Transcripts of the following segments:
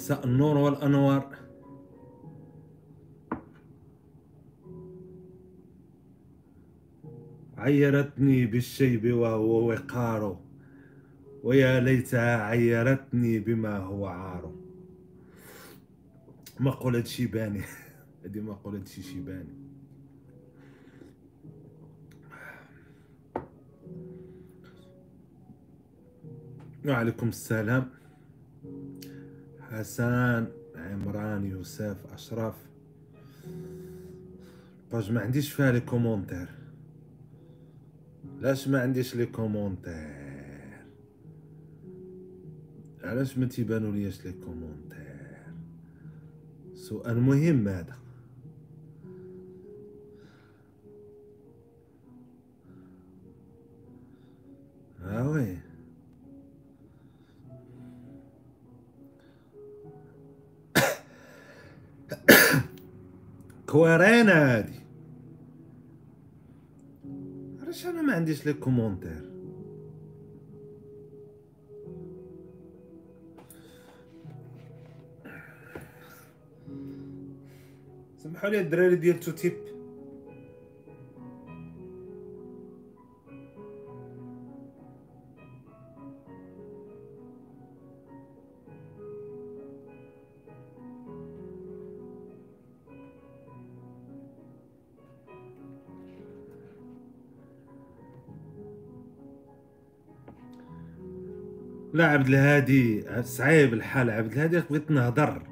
مساء النور والأنوار. عيرتني بالشيب وهو وقار ويا ليتها عيرتني بما هو عار. مقولة شيباني؟ هذه مقولة شي شيباني. وعليكم السلام. حسن عمران يوسف أشرف. page ما عنديش فيها les commentaires. علاش ما عنديش les commentaires؟ علاش ما تيبانوا ليش les commentaires؟ سؤال مهم هذا. كويرينة هادي. علاش أنا ما عنديش les commentaires؟ سمحوا لي الدراري ديال تو لا عبد الهادي صعيب الحال. عبد الهادي بغيت نهضر.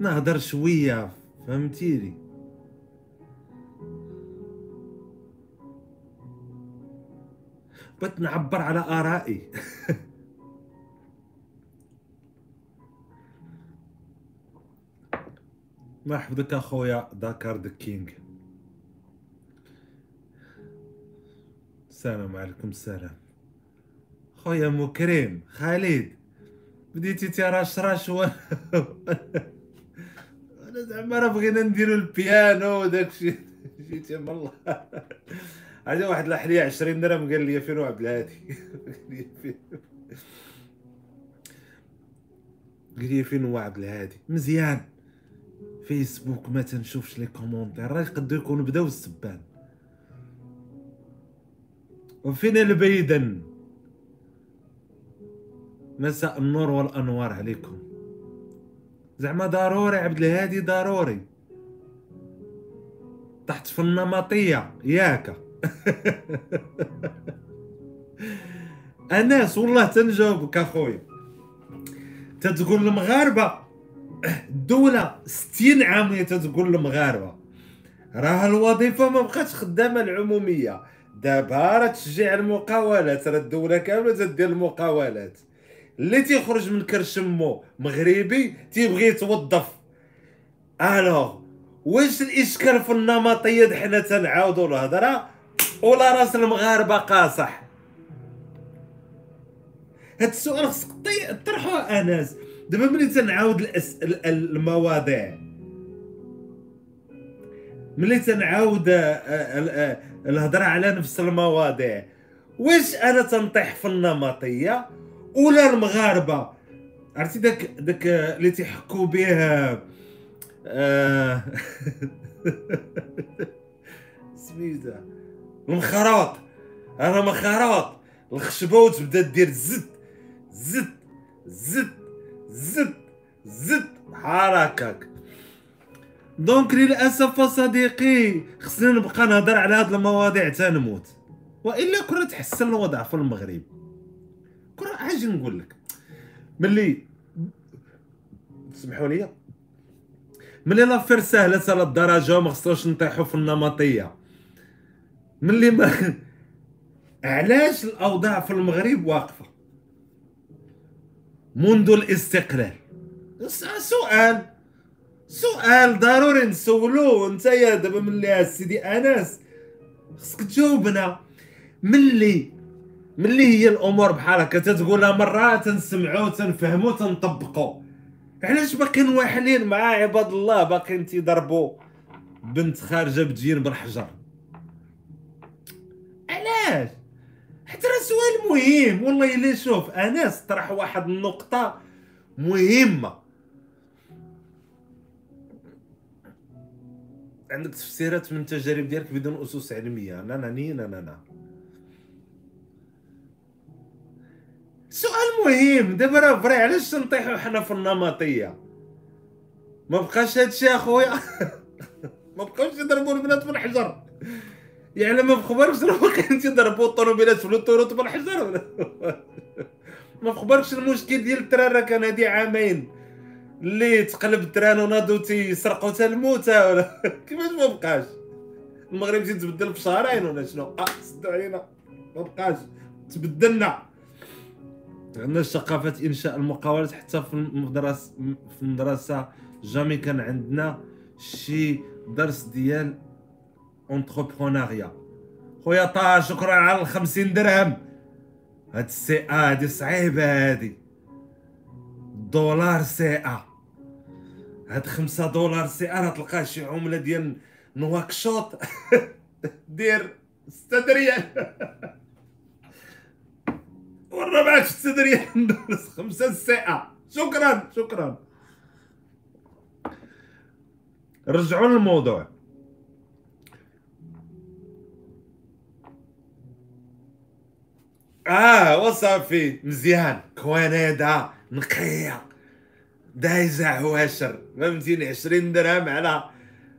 نهضر شوية فهمتيني بغيت نعبر على آرائي. ما حفظك أخويا داكار ذا كينج السلام عليكم السلام. خويا مكرم خالد. بديتي تراش راش و أنا زعما راه بغينا نديرو البيانو وداكشي جيتي من الله. عندي واحد لحلية 20 درهم قال لي فين عبد الهادي؟ قال لي فين؟ هو عبد الهادي؟ مزيان. فيسبوك ما تنشوفش لي كومونتير راه يقدر يكون بداو السبان. وفين البيدن؟ مساء النور والأنوار عليكم. زعما ضروري عبد الهادي ضروري. تحت في النمطية ياك. أناس والله تنجاوبك أخويا. تتقول المغاربة الدولة 60 عام تتقول المغاربة. راه الوظيفة ما بقاتش خدامة العمومية. دابا راه تشجيع المقاولات راه الدولة كاملة تدير المقاولات. اللي تيخرج من كرشمو مغربي تيبغي يتوظف. ألوغ. واش الإشكال في النمطية حنا تنعاودوا الهضرة؟ ولا رأس المغاربة قاصح. هاد السؤال خصك طرحوه أنس. دابا ملي تنعاود الأس... المواضيع. ملي تنعاود الهضرة على نفس المواضيع. واش أنا تنطيح في النمطية؟ ولا المغاربة. عرفتي داك داك اللي تيحكوا به آه سميتها المخراط أنا مخراط الخشبوت بدات دير زد زد زد زد زد. بحال هكاك. دونك للأسف صديقي خصني نبقى نهضر على هاد المواضيع تنموت وإلا كنا تحسن الوضع في المغرب. كرة عاجي نقول لك. ملي تسمحوا لي؟ ملي لافير سهلة على الدرجة وما خصناش نطيحوا في النمطية. ملي ما علاش الأوضاع في المغرب واقفة؟ منذ الاستقلال. سؤال. سؤال ضروري نسولو. انت يا دابا ملي سيدي أنس خصك تجاوبنا. ملي ملي هي الأمور بحال هكا تتقولها مرة تنسمعو تنفهمو تنطبقو. علاش باقيين واحلين مع عباد الله؟ باقيين تيضربوا بنت خارجة بتجين بالحجر علاش؟ حتى راه سؤال مهم. والله إلا شوف انس طرح واحد النقطة مهمة. عندك تفسيرات من تجارب ديالك بدون أسس علمية. لا لا لا لا. سؤال مهم. دابا راه فري علاش تنطيحو حنا في النمطية؟ ما بقاش هادشي أخويا. ما بقاوش يضربوا البنات بالحجر يعني ما بخبركش راه باقيين تيضربوا الطوموبيلات في ال autoroute بالحجر ولا ما بخبركش المشكل ديال ال train كان هادي عامين. اللي تقلب ال train وناضوا تيسرقوا حتى الموتى ولا كيفاش ما بقاش؟ المغرب تيتبدل في شهرين ولا شنو؟ آه سدوا علينا ما بقاش. تبدلنا. عندنا ثقافة إنشاء المقاولات حتى في المدرسة في المدرسة. jamais كان عندنا شي درس ديال اونتربرونيا خويا طه شكرا على ال 50 درهم. هاد السي ا هادي صعيبة هادي. دولار سي ا هاد خمسة دولار سي ا تلقى شي عملة ديال نواكشوط. دير ستة دريال. ورا معاك ستة دريال خمسة سي ا شكرا شكرا. رجعوا للموضوع آه وصافي. مزيان. كوانيدا. نقية. دايزة عواشر فهمتيني عشرين درهم على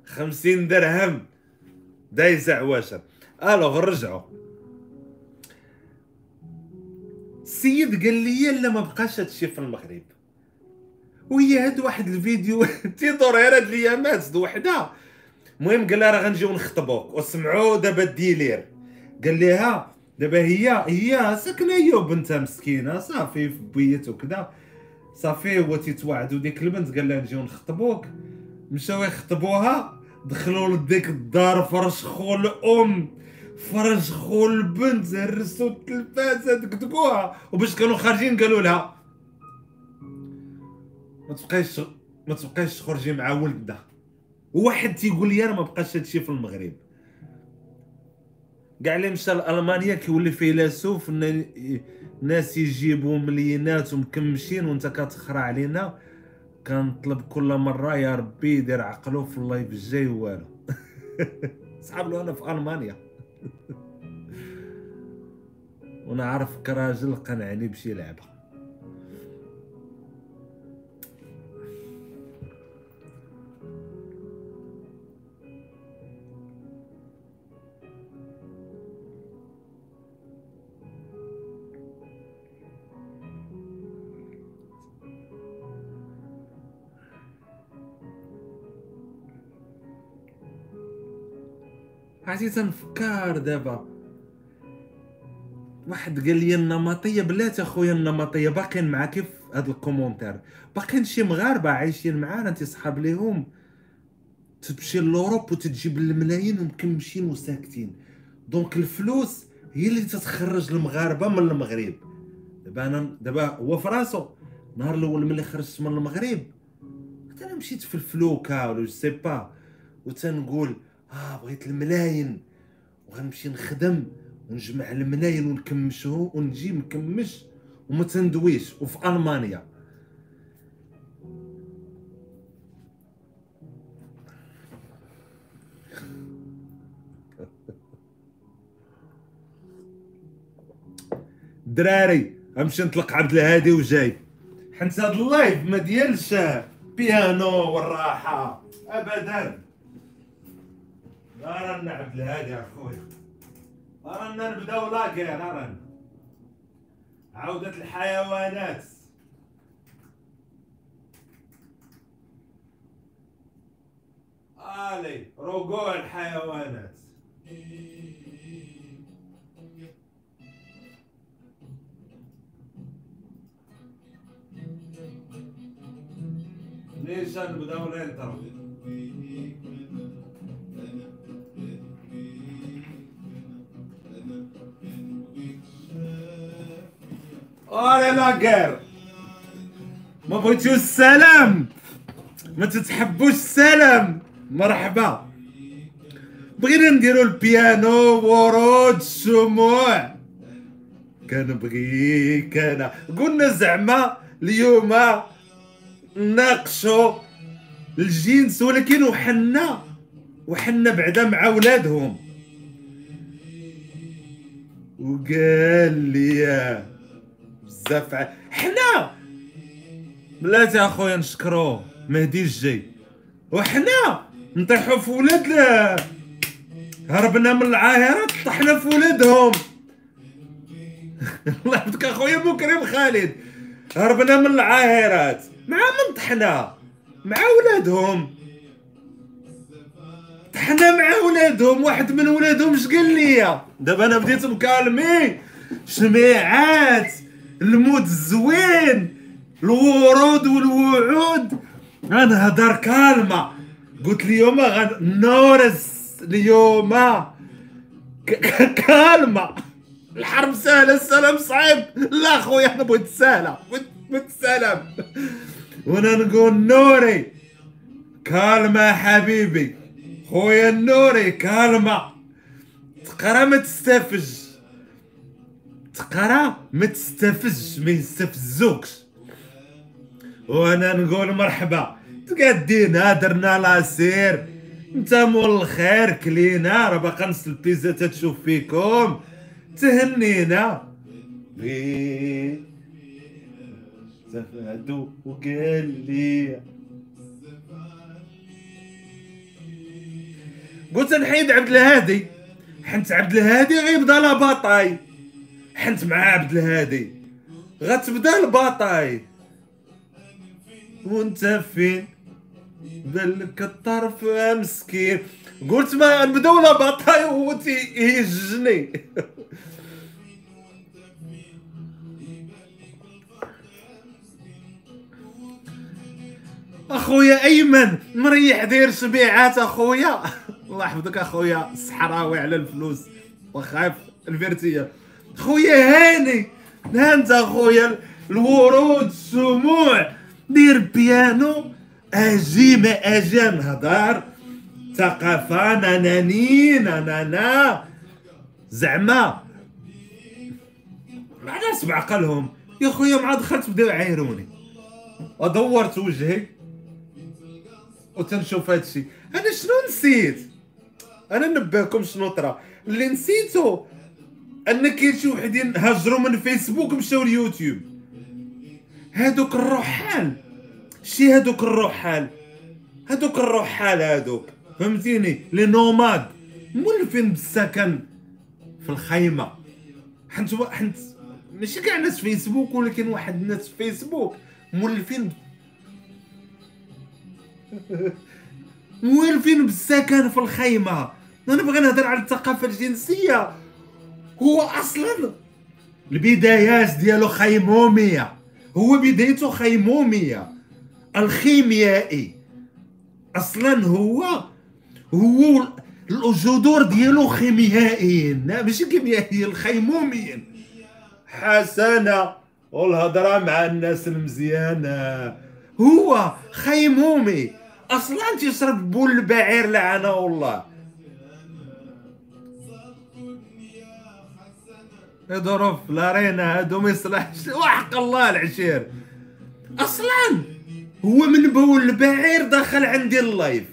خمسين درهم. دايزة عواشر الوغ رجعوا السيد قال لي لا ما بقاش هادشي في المغرب. وهي هاد واحد الفيديو تيدور غير هاد الايامات دو وحده المهم قال لها راه غنجيو نخطبوك. وسمعوا دابا ال délire. قال لها دابا هي هي ساكنة هي وبنتها مسكينة صافي في بيت وكذا. صافي هو تيتوعدوا ديك البنت قال لها نجيو نخطبوك. مشاو يخطبوها دخلوا لديك الدار فرشخوا الأم. فرشخوا البنت هرسوا التلفازه دقدقوها وباش كانوا خارجين قالوا لها ما تبقايش ما تبقايش تخرجي مع ولدها. واحد تيقول لي أنا ما بقاش هادشي في المغرب. كاع اللي مشى لألمانيا كيولي فيلسوف ناس يجيبوا مليونات ومكمشين وانت كتخرع علينا. كنطلب كل مرة يا ربي يدير عقلو في اللايف الجاي والو. صحاب له أنا في ألمانيا. وأنا عارف كراجل قنعني بشي لعبه عرفتي تنفكر دابا. واحد قال لي النمطيه بلاتي أخويا النمطيه باقيين معاك كيف هاد ال commentaire. باقيين شي مغاربة عايشين معانا تصحاب ليهم. تمشي l'Europe وتجيب الملايين ومكمشين وساكتين donc الفلوس هي اللي تتخرج المغاربه من المغرب. دابا أنا دابا هو في راسو. النهار الأول ملي خرجت من المغرب. أنا مشيت في الفلوكة ولا je sais pas. وتنقول آه بغيت الملاين وغنمشي نخدم ونجمع الملاين ونكمشو ونجي مكمش وما تندويش. وفي ألمانيا. دراري غنمشي نطلق عبد الهادي وجاي. حيت هاد اللايف ما ديالش بيانو والراحة. ابدا. رانا عبد الهادي اخويا رانا نبداو لاكير رانا عودة الحيوانات. آلي رجوع الحيوانات. ليش نبداو الانترو آه لا غير ما بغيتوش السلام. ما تتحبوش السلام. مرحبا. بغينا نديرو البيانو ورود الشموع كنبغيك انا قلنا زعما اليوم ناقشوا الجنس ولكن وحنا وحنا بعدا مع ولادهم. وقال لي بزاف حنا! بلاتي أخويا نشكروه مهدي الجاي. وحنا نطيحوا في ولاد هربنا من العاهرات طحنا في ولادهم. الله يحفظك أخويا مكرم خالد هربنا من العاهرات. مع من طحنا؟ مع ولادهم. طحنا مع ولادهم. واحد من ولادهم اش قال لي دابا أنا بديت مكالمي. شميعات. المود الزوين الورود والوعود. غنهضر كالمة قلت اليوم غنورس اليوم ك- ك- كالمة الحرب سهلة السلام صعيب. لا خويا أنا بغيت سهلة بغيت السلام وأنا نقول نوري. كالمة حبيبي. خويا النوري كالمة تقرا ما تستفج. تقرا ما تستفزش ما يستفزوكش. وأنا نقول مرحبا. تقدينا درنا لاسير انت مول الخير كلينا. راه باقا نص البيزا تتشوف فيكم. تهنينا. زفادو وقال لي. قلت نحيد عبد الهادي. حنت عبد الهادي غيبدا لا باطاي حنت مع عبد الهادي. غتبدا الباطاي. وانت فين؟ بالك الطرف مسكين. قلت ما نبداو لا باطاي وهو تيهجني أخويا أيمن مريح داير شبيعات أخويا. الله يحفظك أخويا الصحراوي على الفلوس. وخايف الفيرتيه خويا هاني ها انت اخويا الورود الشموع دير بيانو أجي ما أجي ثقافة نانانين نانا زعما مع ناس بعقلهم يا خويا مع دخلت بداو يعايروني. ودورت وجهي وتنشوف هادشي. أنا شنو نسيت؟ أنا نبهكم شنو طرا. اللي نسيتو ان كاين شي وحدين هاجروا من فيسبوك مشاو اليوتيوب هادوك الروحان شي هادوك الروحان هادوك الروحان هادوك. فهمتيني؟ les nomades. مولفين بالسكن؟ في الخيمة. حنت حنت ماشي كاع ناس فيسبوك ولكن واحد الناس في فيسبوك. مولفين مولفين بالسكن في الخيمة؟ أنا بغي نهضر على الثقافة الجنسية. هو أصلا البدايات ديالو خيمومية. هو بدايته خيمومية. الخيميائي. أصلا هو هو الجذور ديالو خيميائيين ماشي كيميائيين الخيموميين حسنة والهضرة مع الناس المزيانة. هو خيمومي. أصلا تيشرب بول البعير لعنة الله يضرب في لارينا هادو ما يصلحش. وحق الله العشير. أصلا هو من بول البعير دخل عندي اللايف.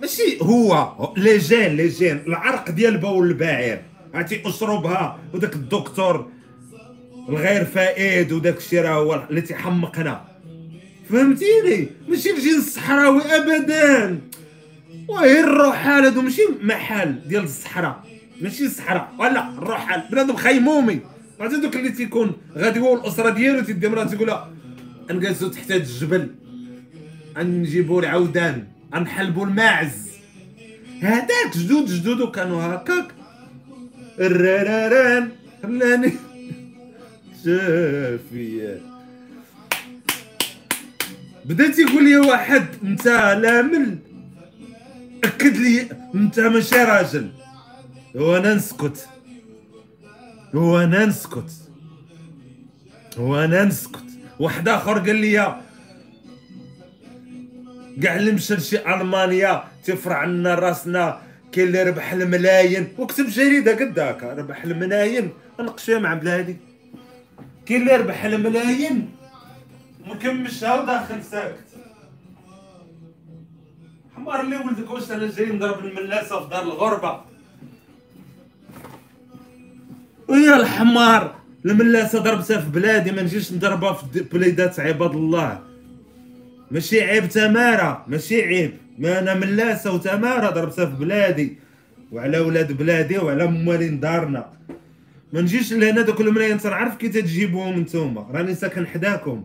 ماشي هو ليجين ليجين العرق ديال بول البعير. عرفتي اشربها وداك الدكتور الغير فائد وداك الشيء راه هو اللي تيحمقنا. فهمتيني؟ ماشي الجنس الصحراوي ابدا. وهي الروحال هادو ماشي محل ديال الصحراء. ماشي الصحراء ولا الروحال بنادم خيمومي عرفتي دوك اللي تيكون غادي هو والاسره ديالو تيدي مرا تيقول لها نجلسو تحت الجبل. نجيبو العودان. نحلبو الماعز. هذاك جدود جدودو كانوا هكاك. الراراران. خلاني شافية. بدا تيقول لي واحد أنت لامل أكد لي أنت ماشي راجل. وأنا نسكت وأنا نسكت وأنا نسكت واحد آخر قال لي كاع اللي مشى لشي ألمانيا تفرع لنا راسنا كاين اللي ربح الملايين. وكتب جريدة قد هكا ربح الملايين. نقشها مع بلادي. كاين اللي ربح الملايين. مكمشها وداخل ساكت. حمار اللي ولدك واش أنا جاي نضرب الملاسه في دار الغربة؟ ويا الحمار! الملاسة ضربتها في بلادي ما نجيش نضربها في بليدات عباد الله. ماشي عيب تماره ماشي عيب. ما أنا ملاسة وتماره ضربتها في بلادي وعلى ولاد بلادي وعلى موالين دارنا. ما نجيش لهنا دوك الملايين تنعرف كي تجيبوهم نتوما؟ راني ساكن حداكم.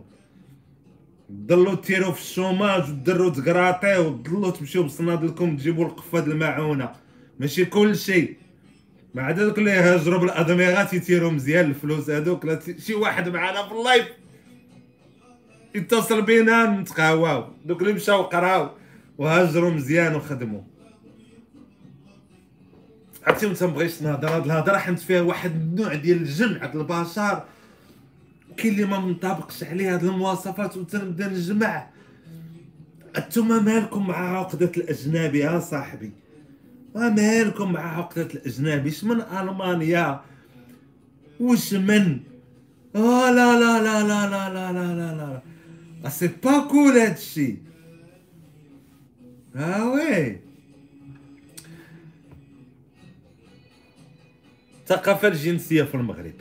تضلوا تيروا في ال chômage وتدروا تقراطيو وتضلوا تمشيو بصنادلكم تجيبوا القفاد المعونة. ماشي كل شيء. ما عدا دوك اللي هاجروا بالادميغات يتيروا مزيان الفلوس هذوك. لا شي واحد معانا في ال live. يتصل بينا نتقهواو. دوك اللي مشاو قراو وهاجروا مزيان وخدموا عرفتي ما تنبغيش نهضر هاد الهضرة حنت فيها واحد النوع ديال الجمع د البشر. كاين اللي ما منطبقش عليه هاد المواصفات وتنبدا نجمع. انتوما مالكم مع عقدة الأجنبي يا صاحبي؟ ما مالكم مع عقدة الاجنبي اش من المانيا وش من آه لا لا لا لا لا لا لا لا لا c'est pas cool هادشي آه oui الثقافة الجنسية في المغرب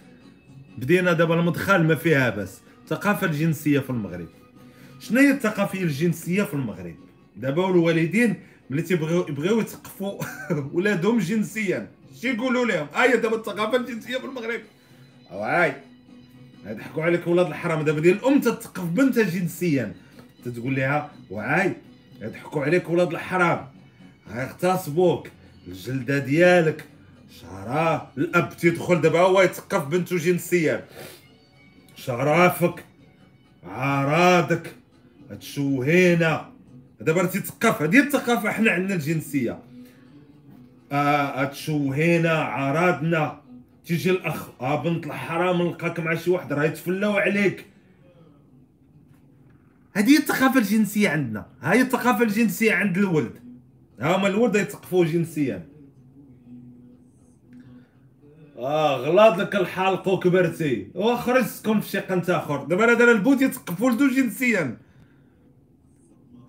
بدينا دابا المدخل ما فيها بس الثقافة الجنسية في المغرب شنو هي الثقافة الجنسية في المغرب دابا الوالدين ملي تيبغيو يبغيو يثقفوا ولادهم جنسيا. شي يقولوا لهم؟ هيا دابا الثقافة الجنسية في المغرب. هاي. يضحكوا عليك ولاد الحرام. دابا ديال الأم تثقف بنتها جنسيا. تتقول لها وعاي يضحكوا عليك ولاد الحرام. غيغتصبوك الجلدة ديالك شعراه الأب تيدخل دابا هو يتثقف بنته جنسيا. شرافك عراضك هتشوهينا دابا تيتثقف هذه الثقافة حنا عندنا الجنسية. آه هتشوهينا عراضنا. تيجي الأخ آه بنت الحرام نلقاك مع شي واحد راه يتفلاو عليك. هذه الثقافة الجنسية عندنا. هاي الثقافة الجنسية عند الولد. هما الولد يتثقفوا جنسيا. آه غلاط لك الحلق وكبرتي وخرجتكم في شق انت آخر. دابا هذا البوت يتقف ولدو جنسيا.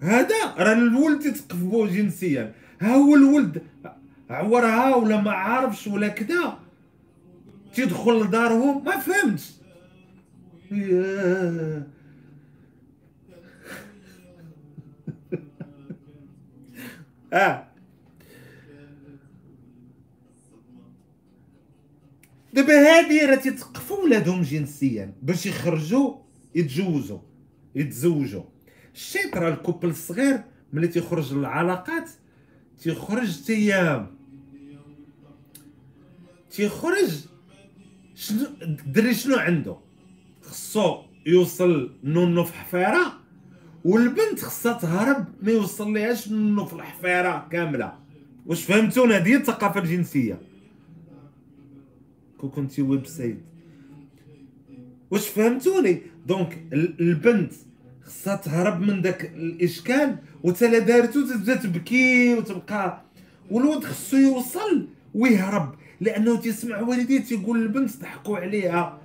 هذا راه الولد يتقف بو جنسيا. ها هو الولد. عورها ولا ما عارفش ولا كذا تيدخل لدارهم ما فهمتش. آه. دابا هادي راه تيتقفوا ولادهم جنسيا. باش يخرجوا يتجوزوا يتزوجوا الشيط راه ال couple الصغير ملي تيخرج للعلاقات تيخرج تيام تيخرج شنو الدري شنو عنده؟ خصو يوصل نونو في حفيره والبنت خصها تهرب ما يوصل ليهاش نونو في الحفيرة كاملة. واش فهمتونا هذه الثقافة الجنسية. كون كنتي website. واش فهمتوني؟ donc البنت خصها تهرب من داك الإشكال وتا دارتو تبدا تبكي وتبقى. والولد خصو يوصل ويهرب لأنه تيسمع والديه تيقول للبنت ضحكوا عليها.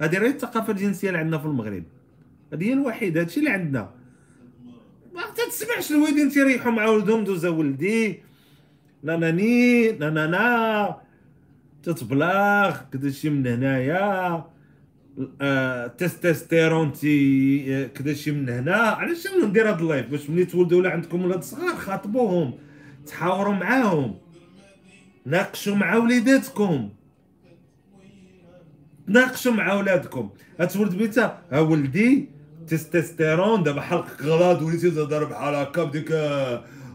هذه راه الثقافة الجنسية اللي عندنا في المغرب. هذه هي الوحيدة هادشي اللي عندنا. ما تسمعش الوالدين تيريحوا مع ولدهم دوزا ولدي. لا ناني لا نا تتبلاغ كداشي من هنايا. آه تستوستيرون تي آه، كداشي من هنا. علاش ندير هاد اللايف؟ باش ملي تولدوا ولا عندكم ولاد صغار خاطبوهم تحاوروا معاهم ناقشوا مع وليداتكم. تناقشوا مع ولادكم. غتولد بيتا ها ولدي تستوستيرون دابا حلق غلاض وليتي تهضر بحال هكا بديك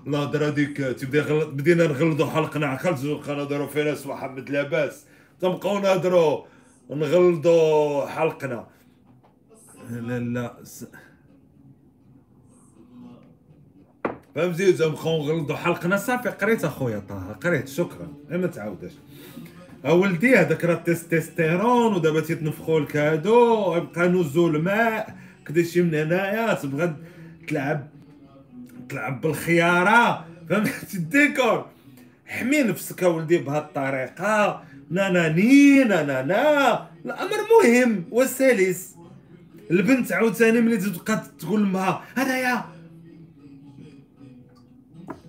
الهضره ديك تبدا غل... بدينا نغلطوا حلقنا عقلت كنهضروا في ناس محمد لاباس. تنبقاو نهضروا. نغلطوا حلقنا. لا لا. فهمتي؟ تنبقاو نغلطوا حلقنا صافي قريت أخويا طه قريت شكرا. ما تعاودش. ولدي هذاك راه التستيرون ودابا تيتنفخوا لك هادو يبقى نزول ماء كداشي من هنايا تبغى تلعب تلعب بالخيارة. فهمتي؟ الديكور. حمي نفسك اولدي الطريقة ناناني نانانا الأمر مهم. وسلس البنت عاوتاني ملي تبقى تقول لها هنايا.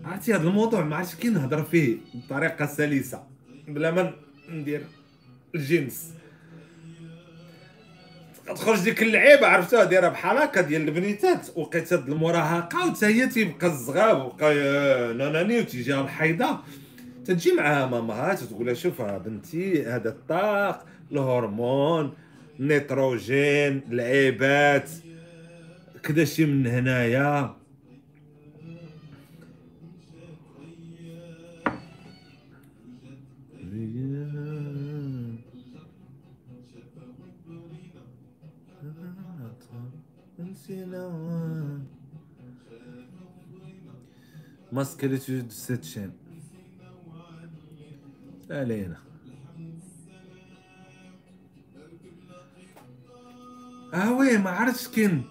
عرفتي هذا الموضوع؟ ما عرفتش كي نهضر فيه بطريقة سلسة. بلا ما ندير الجنس. تخرج ديك اللعيبة عرفتها؟ دايرة بحال هكا ديال البنيتات. وقيت المراهقة وتا هي تيبقى الزغاب وبقى ناناني وتيجيها الحيضه تجي معها ماماها تقول لها شوف بنتي هذا الطاق الهرمون النيتروجين العيبات كدا شي من هنايا. ماسكليتو دو سيت علينا آه وي ما عرفتش كاين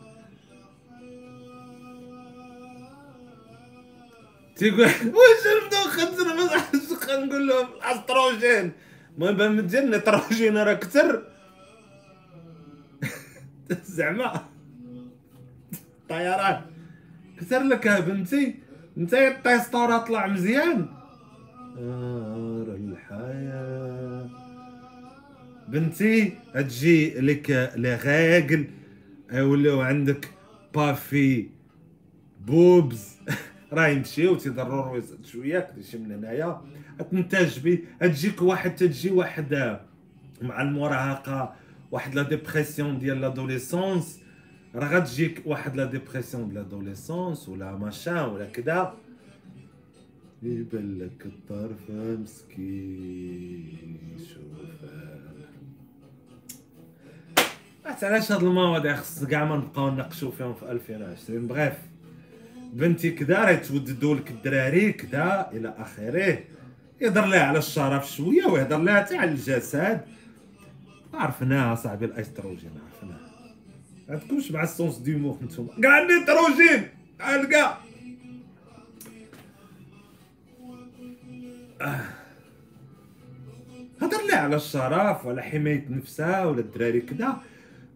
تيقول واش نبداو خنزر ما نقول لهم الاستروجين المهم ديال النيتروجين راه كثر. زعما. الطيران كثر لك بنتي. انت التيستورا طلع مزيان. نار الحياة بنتي تجي لك لي غاقل ولاو عندك بافي بوبز. راه يمشيو تيضروا شوية كلشي من هنايا. تنتج بي تجيك واحد تجي واحد مع المراهقة واحد la dépression ديال l'adolescence. راه غتجيك واحد la dépression ديال l'adolescence ولا ماشان ولا كذا يبان لك الطرف مسكين شوفان علاش هاد المواضيع خص كاع ما نبقاو نناقشو فيهم في 2020 بغيف بنتي كدا راه يتوددوا لك الدراري كدا إلى آخره. يهضر لها على الشرف شوية ويهضر لها حتى على الجسد. عرفناها صاحبي الأستروجين عرفناها عندكمش مع ال sens d'humour نتوما. كاع النيتروجين تعال هضر لها على الشرف ولا حماية نفسها ولا الدراري كذا.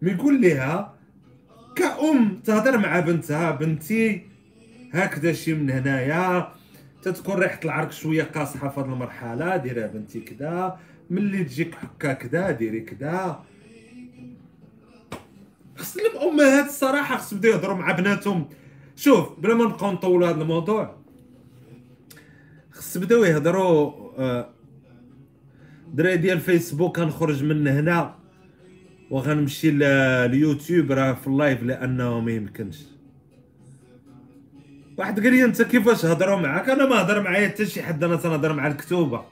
mais يقول لها كأم تهضر مع بنتها بنتي هكذا شي من هنايا. تتكون ريحة العرق شوية قاصحة في هذه المرحلة ديرها بنتي كذا. ملي تجيك حكا كذا ديري كذا. خص الامهات الصراحة خص بداو يهضروا مع بناتهم. شوف بلا ما نبقاو نطولوا هذا الموضوع. خص بداو يهضروا آه، دراري ديال فيسبوك غنخرج من هنا وغنمشي لليوتيوب راه في ال live لأنه ما يمكنش. واحد قال لي أنت كيفاش هضروا معاك؟ أنا ما هضر معايا حتى شي حد أنا تنهضر مع الكتوبة.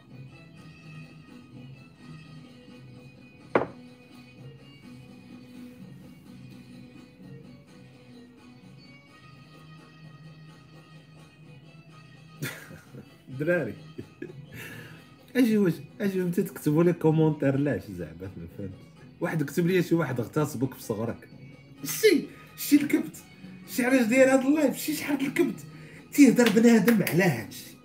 دراري أجي واش أجي انت تكتبوا لي commentaire لاش زعما ما فهمت؟ واحد كتب لي شي واحد اغتصبك في صغرك. شي شي الكبت. شي علاش داير هذا ال live؟ شي شحال الكبت؟ تيهضر بنادم على هادشي.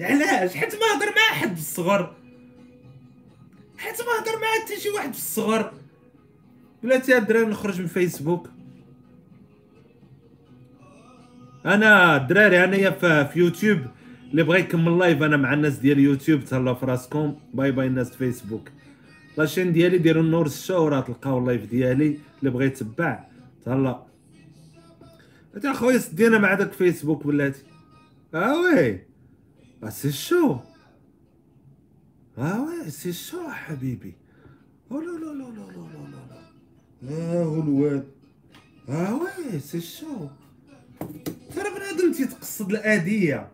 علاش؟ حيت ما هضر مع حد في الصغر حيت ما هضر مع حتى شي واحد في الصغر بلاتي الدراري نخرج من فيسبوك. أنا الدراري أنايا في يوتيوب. اللي بغى يكمل live أنا مع الناس ديال يوتيوب تهلاو في راسكم. bye bye الناس فيسبوك لاشين ديالي ديروا النور الشو راه تلقاو اللايف ديالي. اللي بغى يتبع تهلا انت أخويا سدينا مع داك فيسبوك بلاتي. آه وي. آه، سي شو. آه وي سي شو حبيبي. لا لا لا لا لا لا لا آه هو الواد. آه وي سي شو. ترى بنادم تيتقصد الاديه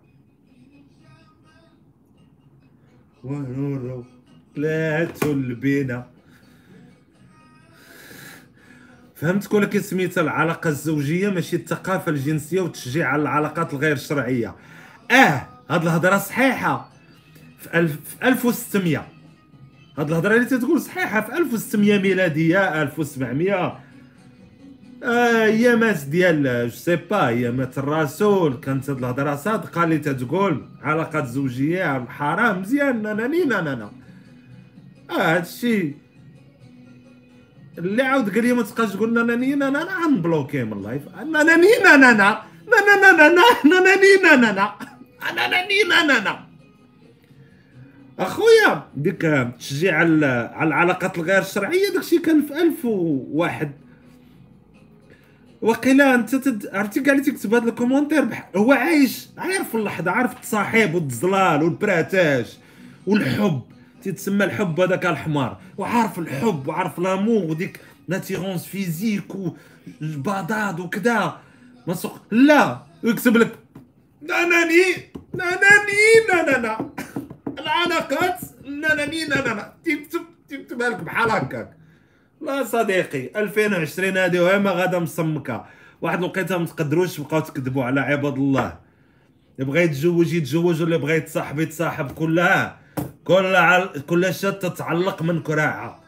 ونور لا البينا. فهمت كي سميتها العلاقة الزوجية؟ ماشي الثقافة الجنسية وتشجيع على العلاقات الغير شرعية. آه هاد الهضرة صحيحة. في, ألف في 1600 هاد الهضرة اللي تتقول صحيحة في 1600 ميلادية 1700 آه، ايامات ديال je sais pas ايامات الرسول كانت هاد الهضره صادقه اللي تتقول علاقات زوجيه حرام مزيان ناناني نانانا آه هادشي اللي عاود قال لي ما تبقاش تقول ناناني نانانا غنبلوكيه من ال live ناناني نانانا نانانا ناناني نانانا أنا أنا نين أنا أنا اخويا ديك التشجيع على العلاقات الغير الشرعيه داكشي كان في 1001 وقيلا انت تد... عرفتي كاع اللي تكتب هذا ال commentaire بح... هو عايش. عارف اللحظة عارف التصاحب والتزلال وال partage والحب. تتسمى الحب هذاك الحمار. وعارف الحب وعارف لامور وديك لاتيرونس فيزيك والباداد وكذا. ما سوق لا يكتب لك ناناني ناناني نانانا. العلاقات ناناني نانانا. تكتب تكتبها لك بحال هكاك. لا صديقي 2020 هذه وهي ما غادا مسمكه واحد الوقيته ما تقدروش تبقاو تكذبوا على عباد الله. اللي بغى يتزوج يتزوج واللي بغى يتصاحب يتصاحب كلها. كل عل... كل شيء تتعلق من كراعة.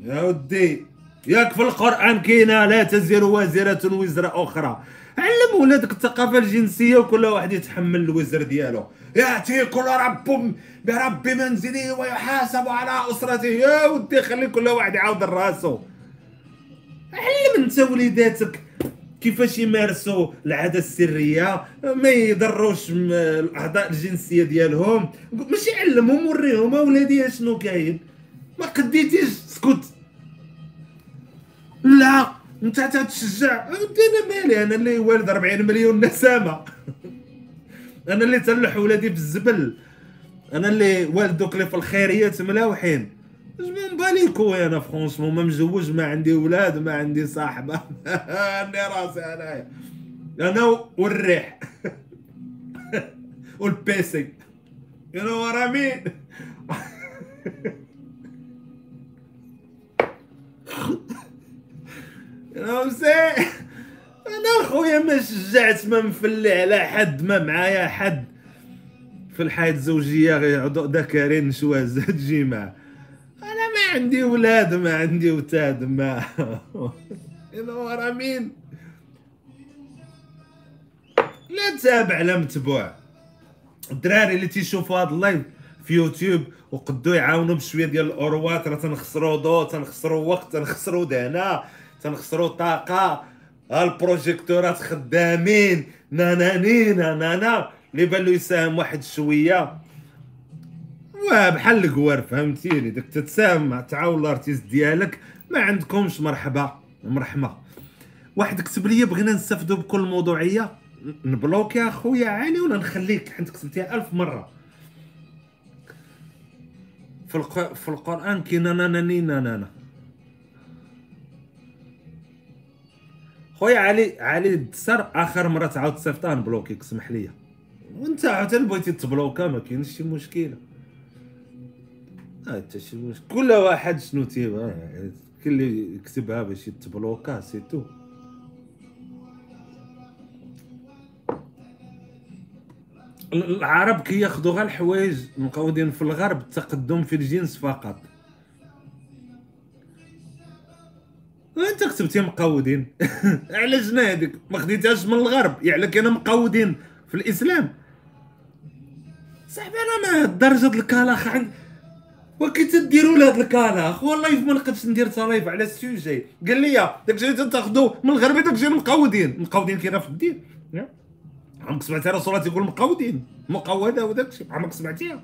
يا ودي ياك في القرآن كاينة لا تزر وازره وزر أخرى. علم ولادك الثقافة الجنسية وكل واحد يتحمل الوزر ديالو. ياتي كل رب برب منزله ويحاسب على أسرته. يا ودي خلي كل واحد يعاود راسو علم انت وليداتك كيفاش يمارسوا العادة السرية؟ ما يضروش الأعضاء الجنسية ديالهم. ماشي علمهم وريهم أولادي شنو كاين. ما قديتيش اسكت لا أنت تتشجع. أنا مالي؟ أنا اللي والد 40 مليون نسامة. أنا اللي تلح ولادي في الزبل أنا اللي والد دوك اللي في الخيريات ملاوحين من باليكو أنا فرونسمون ما مزوج ما عندي ولاد ما عندي صاحبة. أني راسي انايا أنا والريح. والبيسي نو ورا مين؟ أنا خويا ما شجعت ما مفلي على حد ما معايا حد. في الحياة الزوجية يقعدوا ذكرين شواز تجي معاه أنا ما عندي ولاد ما عندي وتاد ما. أنا مين؟ لا تابع لا متبوع. الدراري اللي تيشوفوا هذا اللايف في يوتيوب وقدو يعاونوا بشوية ديال الاوروات راه تنخسروا ضو تنخسروا وقت تنخسروا دهنا تنخسروا طاقة. البروجيكتورات خدامين نانانينا نانا اللي بان له يساهم واحد شوية. بحال القوار فهمتيني؟ داك تتساهم تعاون ال artiste ديالك ما عندكمش مرحبا. مرحبا واحد كتب لي بغينا نستافدوا بكل موضوعية. نبلوك يا خويا عالي ولا نخليك؟ حيت كتبتيها ألف مرة. في الق... في القرآن كاين ناناني نانانا خويا علي علي الدسر آخر مرة تعاود تصيفطها نبلوكيك سمح لي وانت عاود بغيتي تبلوكا ما كاينش شي مشكلة. حتى شي مشكل كل واحد شنو تيبغى كل اللي يكتبها باش يتبلوكا c'est tout. العرب كياخذوا غير الحوايج مقودين في الغرب التقدم في الجنس فقط. انت كتبتي مقودين. علاش هذيك ما خديتهاش من الغرب. يعني كاين مقودين في الإسلام. صاحبي أنا ما درجه الكلاخ عند وكي تديروا لهاد الكالاخ والله ما نقدش ندير تلايف على السوجي. قال لي داكشي اللي تاخذوا من الغرب داكشي مقودين. مقودين كاينة في الدين. عمرك سمعتي رسول الله تيقول مقودين؟ مقودة وداكشي عمرك سمعتيها؟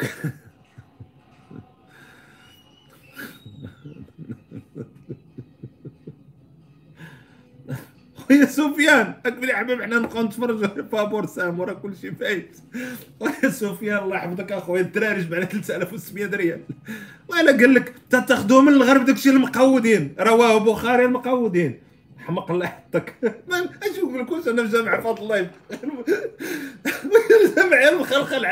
خويا سفيان اكمل يا حبيبي حنا نبقاو نتفرجوا على فابور سام وراه كلشي فايت خويا سفيان الله يحفظك اخويا الدراري جمعنا 3600 ريال. ولا قال لك تاخذوه من الغرب داكشي المقودين. رواه بخاري المقودين. حمق الله يحطك اش نقول لكم أنا في جامعة فضل الله جامعة المخلخل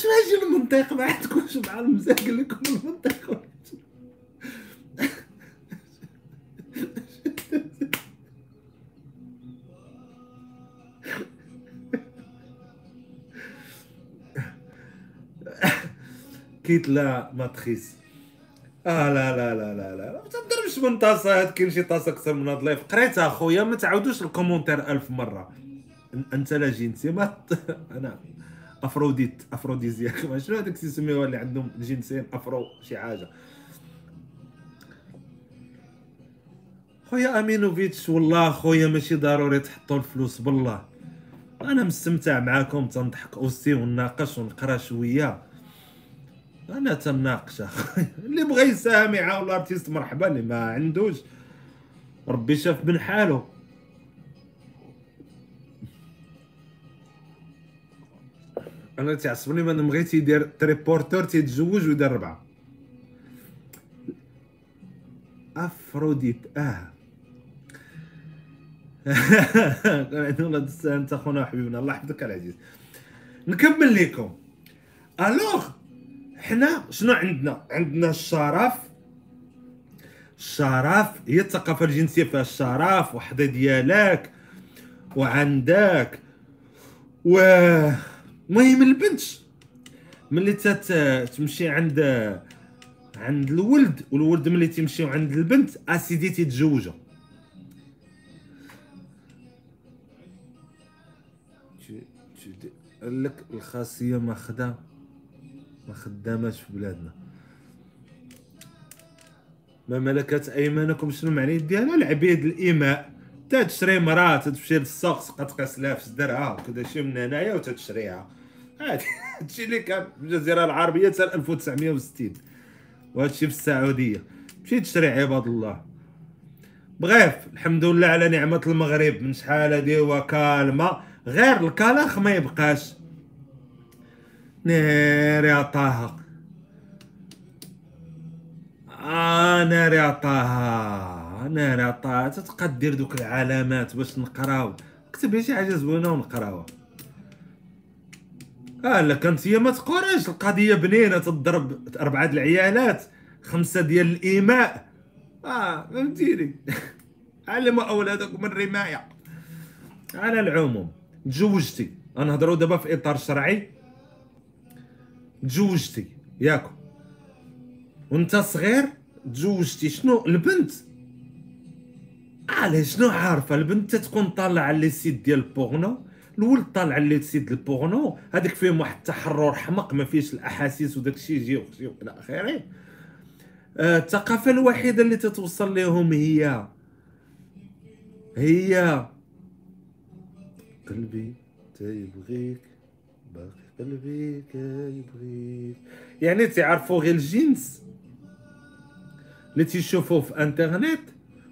اش ماشي المنطق ما عندكمش مع المزاق لكم المنطق كيت لا ماتريس. آه لا لا لا لا لا. ما تضربش من طاسات كاين شي طاسة أكثر من هاد اللايف قريتها خويا ما تعاودوش الكومونتير ألف مرة. أنت لا جنسي ما أنا افروديت أفروديزياك. شنو هذاك تسميوها اللي عندهم جنسين؟ أفرو شي حاجة. خويا أمينوفيتش والله خويا ماشي ضروري تحطوا الفلوس بالله. أنا مستمتع معاكم تنضحك اوسي ونناقش ونقرأ شوية. أنا تناقش اللي بغى يساهم يعاون ال artiste مرحبا اللي ما عندوش. ربي شاف من حاله. أنا تعصبني من بغيت يدير triporteur تيتزوج ويدير ربعة. أفروديت آه. والله أنت خونا وحبيبنا الله يحفظك العزيز. نكمل لكم ألوغ حنا شنو عندنا؟ عندنا الشرف. الشرف هي الثقافة الجنسية فيها الشرف وحدة ديالك وعندك و المهم البنت ملي تمشي عند عند الولد والولد ملي تيمشيو عند البنت اسيدي تيتزوجوا قال لك الخاصية ما خدا ما خداماش في بلادنا. ما ملكت أيمانكم شنو معني ديالها العبيد الاماء تشري مراه تمشي للسوق تقيس لها في صدرها وكذا شي من هنايا وتشريها هادشي اللي كان في الجزيرة العربية حتى 1960 وهادشي في السعودية. مشي تشري عباد الله. بغيف الحمد لله على نعمة المغرب. من شحال هادي هو كالمة. غير الكلاخ ما يبقاش. ناري طه. آه ناري طه. ناري طه. تتقدر دوك العلامات باش نقراو. كتب شي حاجة زوينة ونقراوها. آه لا كانت هي ما تقراش القضية بنينة تضرب أربعة العيالات خمسة ديال الإيماء. آه فهمتيني؟ علموا أولادكم الرماية. على العموم تزوجتي. نهضروا دابا في إطار شرعي. تزوجتي ياكو. وأنت صغير تزوجتي. شنو؟ البنت. علاش شنو عارفة؟ البنت تكون طالعة les sites ديال البورنو الولد طالع les sites ال porno هذاك فيهم واحد التحرر حمق ما فيش الأحاسيس وداك الشيء يجي إلى اخره الثقافة الوحيدة اللي تتوصل لهم هي هي. قلبي تيبغيك باقي قلبي كيبغيك. يعني تعرفوا غير الجنس؟ اللي تيشوفوه في إنترنت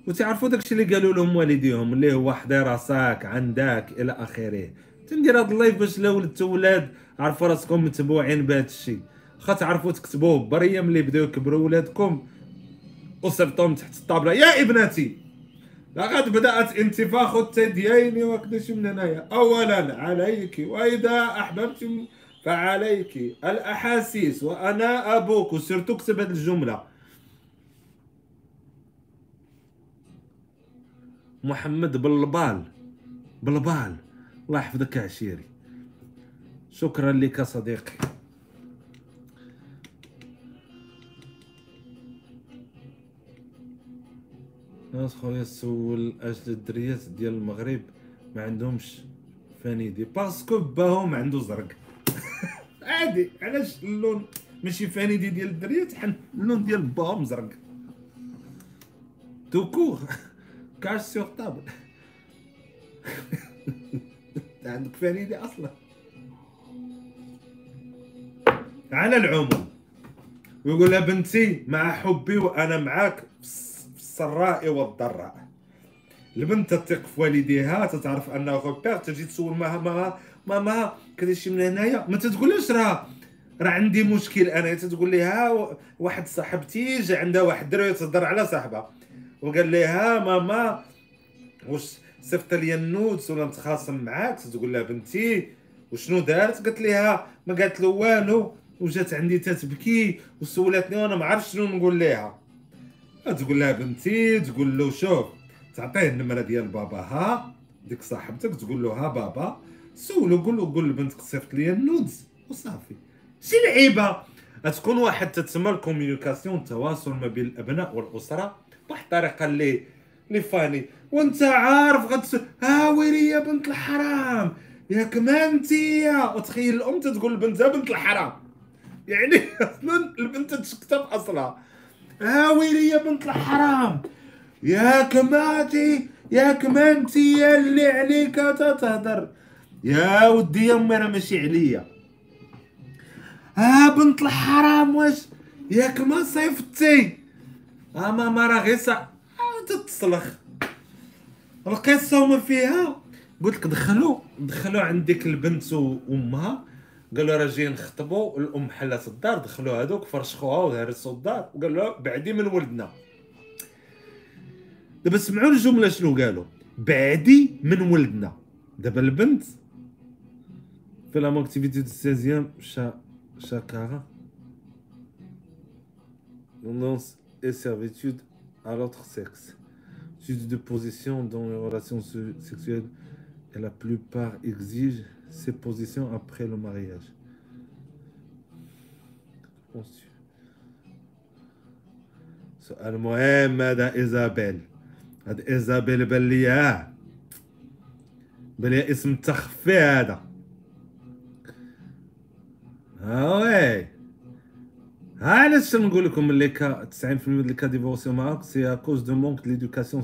وتعرفوا داكشي اللي قالوا لهم والديهم اللي هو حضي راسك عندك إلى آخره. تندير هاد اللايف باش لا ولدتو ولاد عرفوا راسكم متبوعين بهذا الشيء واخا تعرفوا تكتبوه بريه ملي بداو يكبروا ولادكم. وصيفطوهم تحت الطابلة. يا ابنتي! لقد بدأت انتفاخ الثديين وكدش من هنايا. اولا عليك وإذا أحببت فعليك. الأحاسيس وأنا أبوك. وسيرتو كتب هذه الجملة. محمد بالبال. بالبال. الله يحفظك عشيري. شكرا لك صديقي. ناس خويا سول أجل الدريات ديال المغرب ما عندهمش فانيدي باسكو باهم عنده زرق. عادي علاش اللون ماشي فانيدي ديال الدريات اللون ديال باهم زرق. توكور كاش سيغ طابل عندك فريدي أصلا. على العموم ويقول لها بنتي مع حبي وأنا معاك في السراء والضراء. البنت تثق في والديها تتعرف انه غوبير تجي تسول ماما ماما كذا شي من هنايا؟ ما تقولش راه؟ راه عندي مشكل أنا. تتقول لها واحد صاحبتي جا عندها واحد دري تهضر على صاحبها. وقال لها ماما واش صيفط لي ال nudes ولا نتخاصم معاك؟ تقول لها بنتي وشنو دارت؟ قالت لها ما قالت له والو وجات عندي تتبكي وسولتني وأنا ما عرفتش شنو نقول لها تقول لها بنتي تقول له شوف تعطيه النمرة ديال باباها ديك صاحبتك تقول له ها بابا سولو قول له قول لبنتك صيفط لي ال nudes. وصافي. شي لعيبة. تكون واحد تتسمى ال communication التواصل ما بين الأبناء والأسرة. بواحد الطريقة اللي اللي فاني وانت عارف غتس ها ويلي يا بنت الحرام؟ ياك ما انتيا وتخيل الأم تتقول لبنتها بنت الحرام. يعني أصلا البنت تشكتب أصلا. ها ويلي يا بنت الحرام؟ ياك ماتي ياك ما انتيا اللي عليك تتهدر يا ودي يا أمي راه ماشي عليا. ها بنت الحرام واش؟ ياك ما صيفتي ها ماما راه غير سا تتصلخ القصة وما فيها. قلت لك دخلوا. دخلوا عند ديك البنت وأمها. قالوا راه جايين نخطبوا الأم حلات الدار. دخلوا هذوك فرشخوها وهرسوا الدار. وقالوا بعدي من ولدنا. دابا سمعوا الجملة شنو قالوا؟ بعدي من ولدنا. دابا البنت في لا اكتيفيتي دو 16 شا شاكارا نونس et servitude à l'autre sexe. Suite de position dans les relations sexuelles et la plupart exigent ces positions après le mariage. المهم هذا ايزابيل هذا ايزابيل بان لي اه بان لي اسم تخفي هذا ها وي ها علاش نقول لكم اللي كا 90% ديال الكا ديفورسيو معاك سي ا كوز دو مونك ليدوكاسيون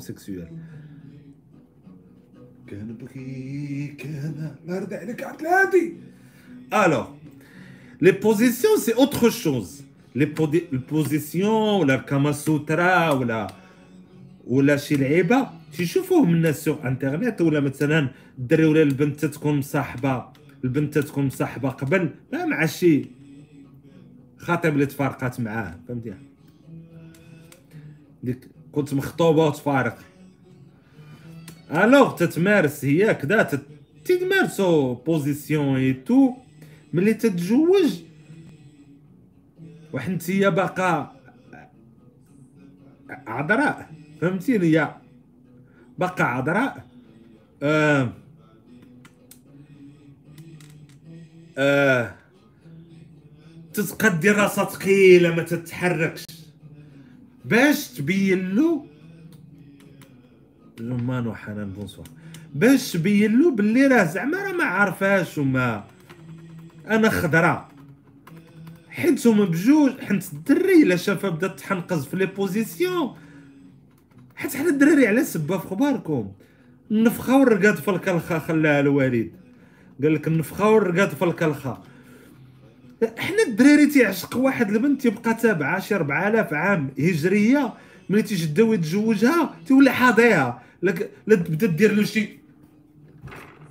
كنبغي كان مرد عليك عقلاتي الوغ les positions c'est autre chose les positions ولا الكاما سوترا ولا ولا شي لعيبه تيشوفوهم الناس sur internet ولا مثلا الدري ولا البنت تكون مصاحبه البنت تكون مصاحبه قبل مع شي خاطب اللي تفارقات معاه فهمتي؟ ديك كنت مخطوبة وتفارق. alors تتمارس هي كدا تتمارسو positions et tout ملي تتزوج وحنتيا باقا عذراء فهمتيني يا باقا عذراء. آه آه تتقدي راسها ثقيلة ما تتحركش. باش تبين له لمان وحنان bonsoir. باش تبين له باللي راه زعما راه ما عارفاش وما أنا خضراء حيت هما بجوج حيت الدري إلا شافها بدات تحنقز في les positions. حيت حنا الدراري على سبة في خباركم. النفخه والرقاد في الكلخة خلاها الوالد. قال لك النفخه والرقاد في الكلخة. حنا الدراري تيعشق واحد البنت تيبقى تابعة شي 4000 عام هجرية ملي تيجي داو يتزوجها تولي حاضيها لا تبدا دير له شي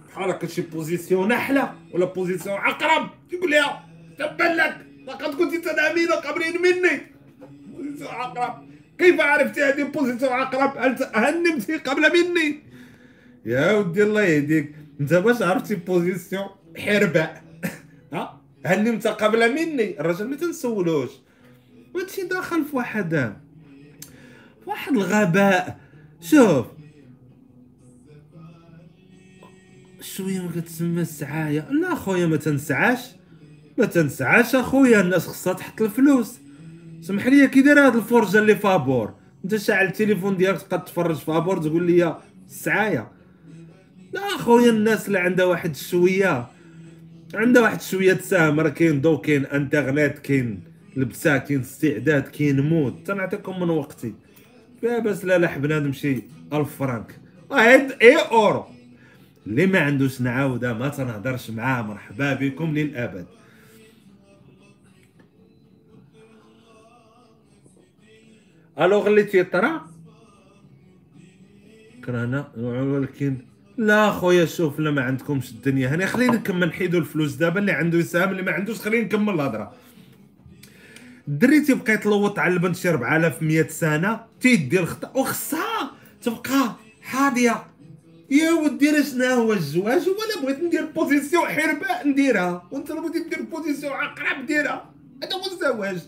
بحال هكا شي position نحله ولا position عقرب تيقول لها تبا لك. لقد كنت تنامين قبل مني. position عقرب كيف عرفتي هذه position عقرب هل نمتي قبل مني. يا ودي الله يهديك. أنت باش عرفتي position حرباء ها؟ هل نمت قبل مني؟ الرجل ما تنسولوش. وهادشي داخل في واحد واحد الغباء. شوف. شوية ما كتسمى السعاية. لا خويا ما تنسعاش. ما تنسعاش أخويا الناس خصها تحط الفلوس. سمح لي كي داير هاد الفرجة اللي فابور. أنت شاعل التليفون ديالك تبقى تفرج فابور تقول لي السعاية. لا اخويا الناس اللي عندها واحد الشويه عندها واحد شوية تساهم راه كاين ضو كاين انترنت كاين لبسة كاين استعداد كاين mood. تنعطيكم من وقتي. بس لا لا بنادم شي 1000 فرانك. واحد إي أورو. اللي ما عندوش نعاودة ما تنهضرش معاه. مرحبا بكم للأبد. alors اللي تيطرا كرانا ولكن لا خويا شوف لا ما عندكمش الدنيا. هنا خلينا نكمل نحيدو الفلوس دابا اللي عنده يساهم اللي ما عندوش خلينا نكمل الهضرة. الدري تيبقى يتلوط على البنت شي 4100 سنة تيدي الخطأ. وخصها تبقى حاضية. يا ودي راه شنو هو الزواج؟ ولا بغيت ندير position حرباء نديرها. وانت بغيتي دير position عقرب ديرها. هذا هو الزواج.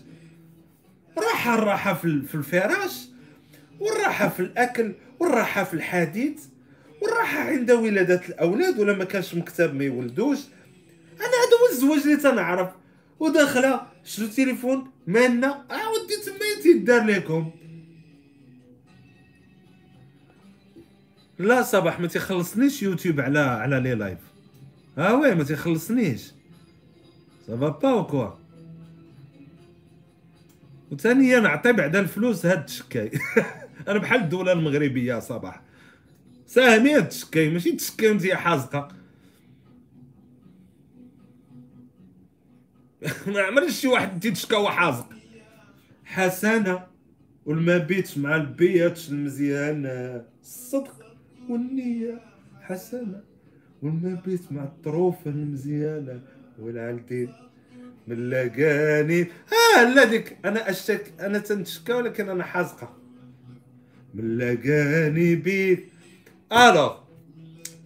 راحة الراحة في الفراش والراحة في الأكل والراحة في الحديث والراحه عند ولادة الأولاد ولا ما كانش مكتب ما يولدوش. أنا هذا هو الزواج اللي تنعرف. وداخلة شنو التليفون؟ مالنا. آه ودي تما تيدار لكم لا صباح ما تيخلصنيش يوتيوب على على les lives. آه oui ما تيخلصنيش. ça va pas ou quoi وثانيا نعطي بعدا الفلوس هاد التشكاي أنا بحال الدولة المغربية صباح. ساهمي هاد التشكاي ماشي تشكاي وانت حازقة. ما عمرش شي واحد تيتشكى وهو حازق. حسنة والمبيت مع البيات المزيان الصدق والنية. حسنة والمبيت مع الطروف المزيانة والعالدين من لقاني. آه لا أنا أشتك أنا تنشكى ولكن أنا حازقة. من لقاني بيك alors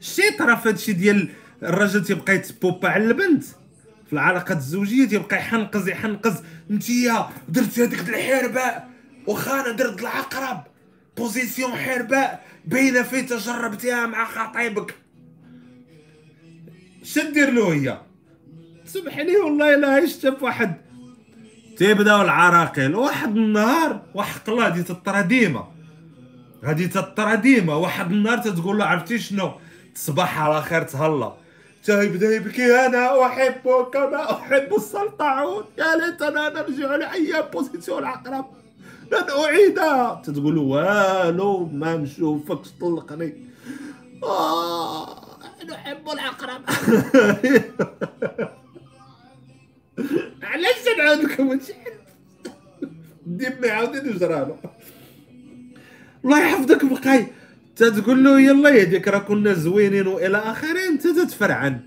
شي طرا في هادشي ديال الراجل تيبقى يتبوبا على البنت. في العلاقات الزوجية تيبقى يحنقز يحنقز. انتيا درتي هذيك الحرباء واخا أنا درت العقرب. position حرباء باينة في تجربتيها مع خطيبك. شدير له هي؟ سمحني والله لا شفت واحد. تيبداو العراقيل. واحد النهار وحق هادي تطرى ديما. غادي تطرى ديما واحد النهار تتقول له عرفتي شنو؟ تصبح على خير تهلا. يبدا يبكي أنا أحبك كما أحب السلطعون يا ليتنا نرجع لايام بوزيسيون العقرب لن اعيدها تتقول والو ما نشوفكش طلقني آه نحب العقرب علاش نعاود لكم هادشي ديما عاودين يجرالو الله يحفظك بقاي. تتقول له يلا يهديك راه كنا زوينين وإلى اخره انت تتفرعن.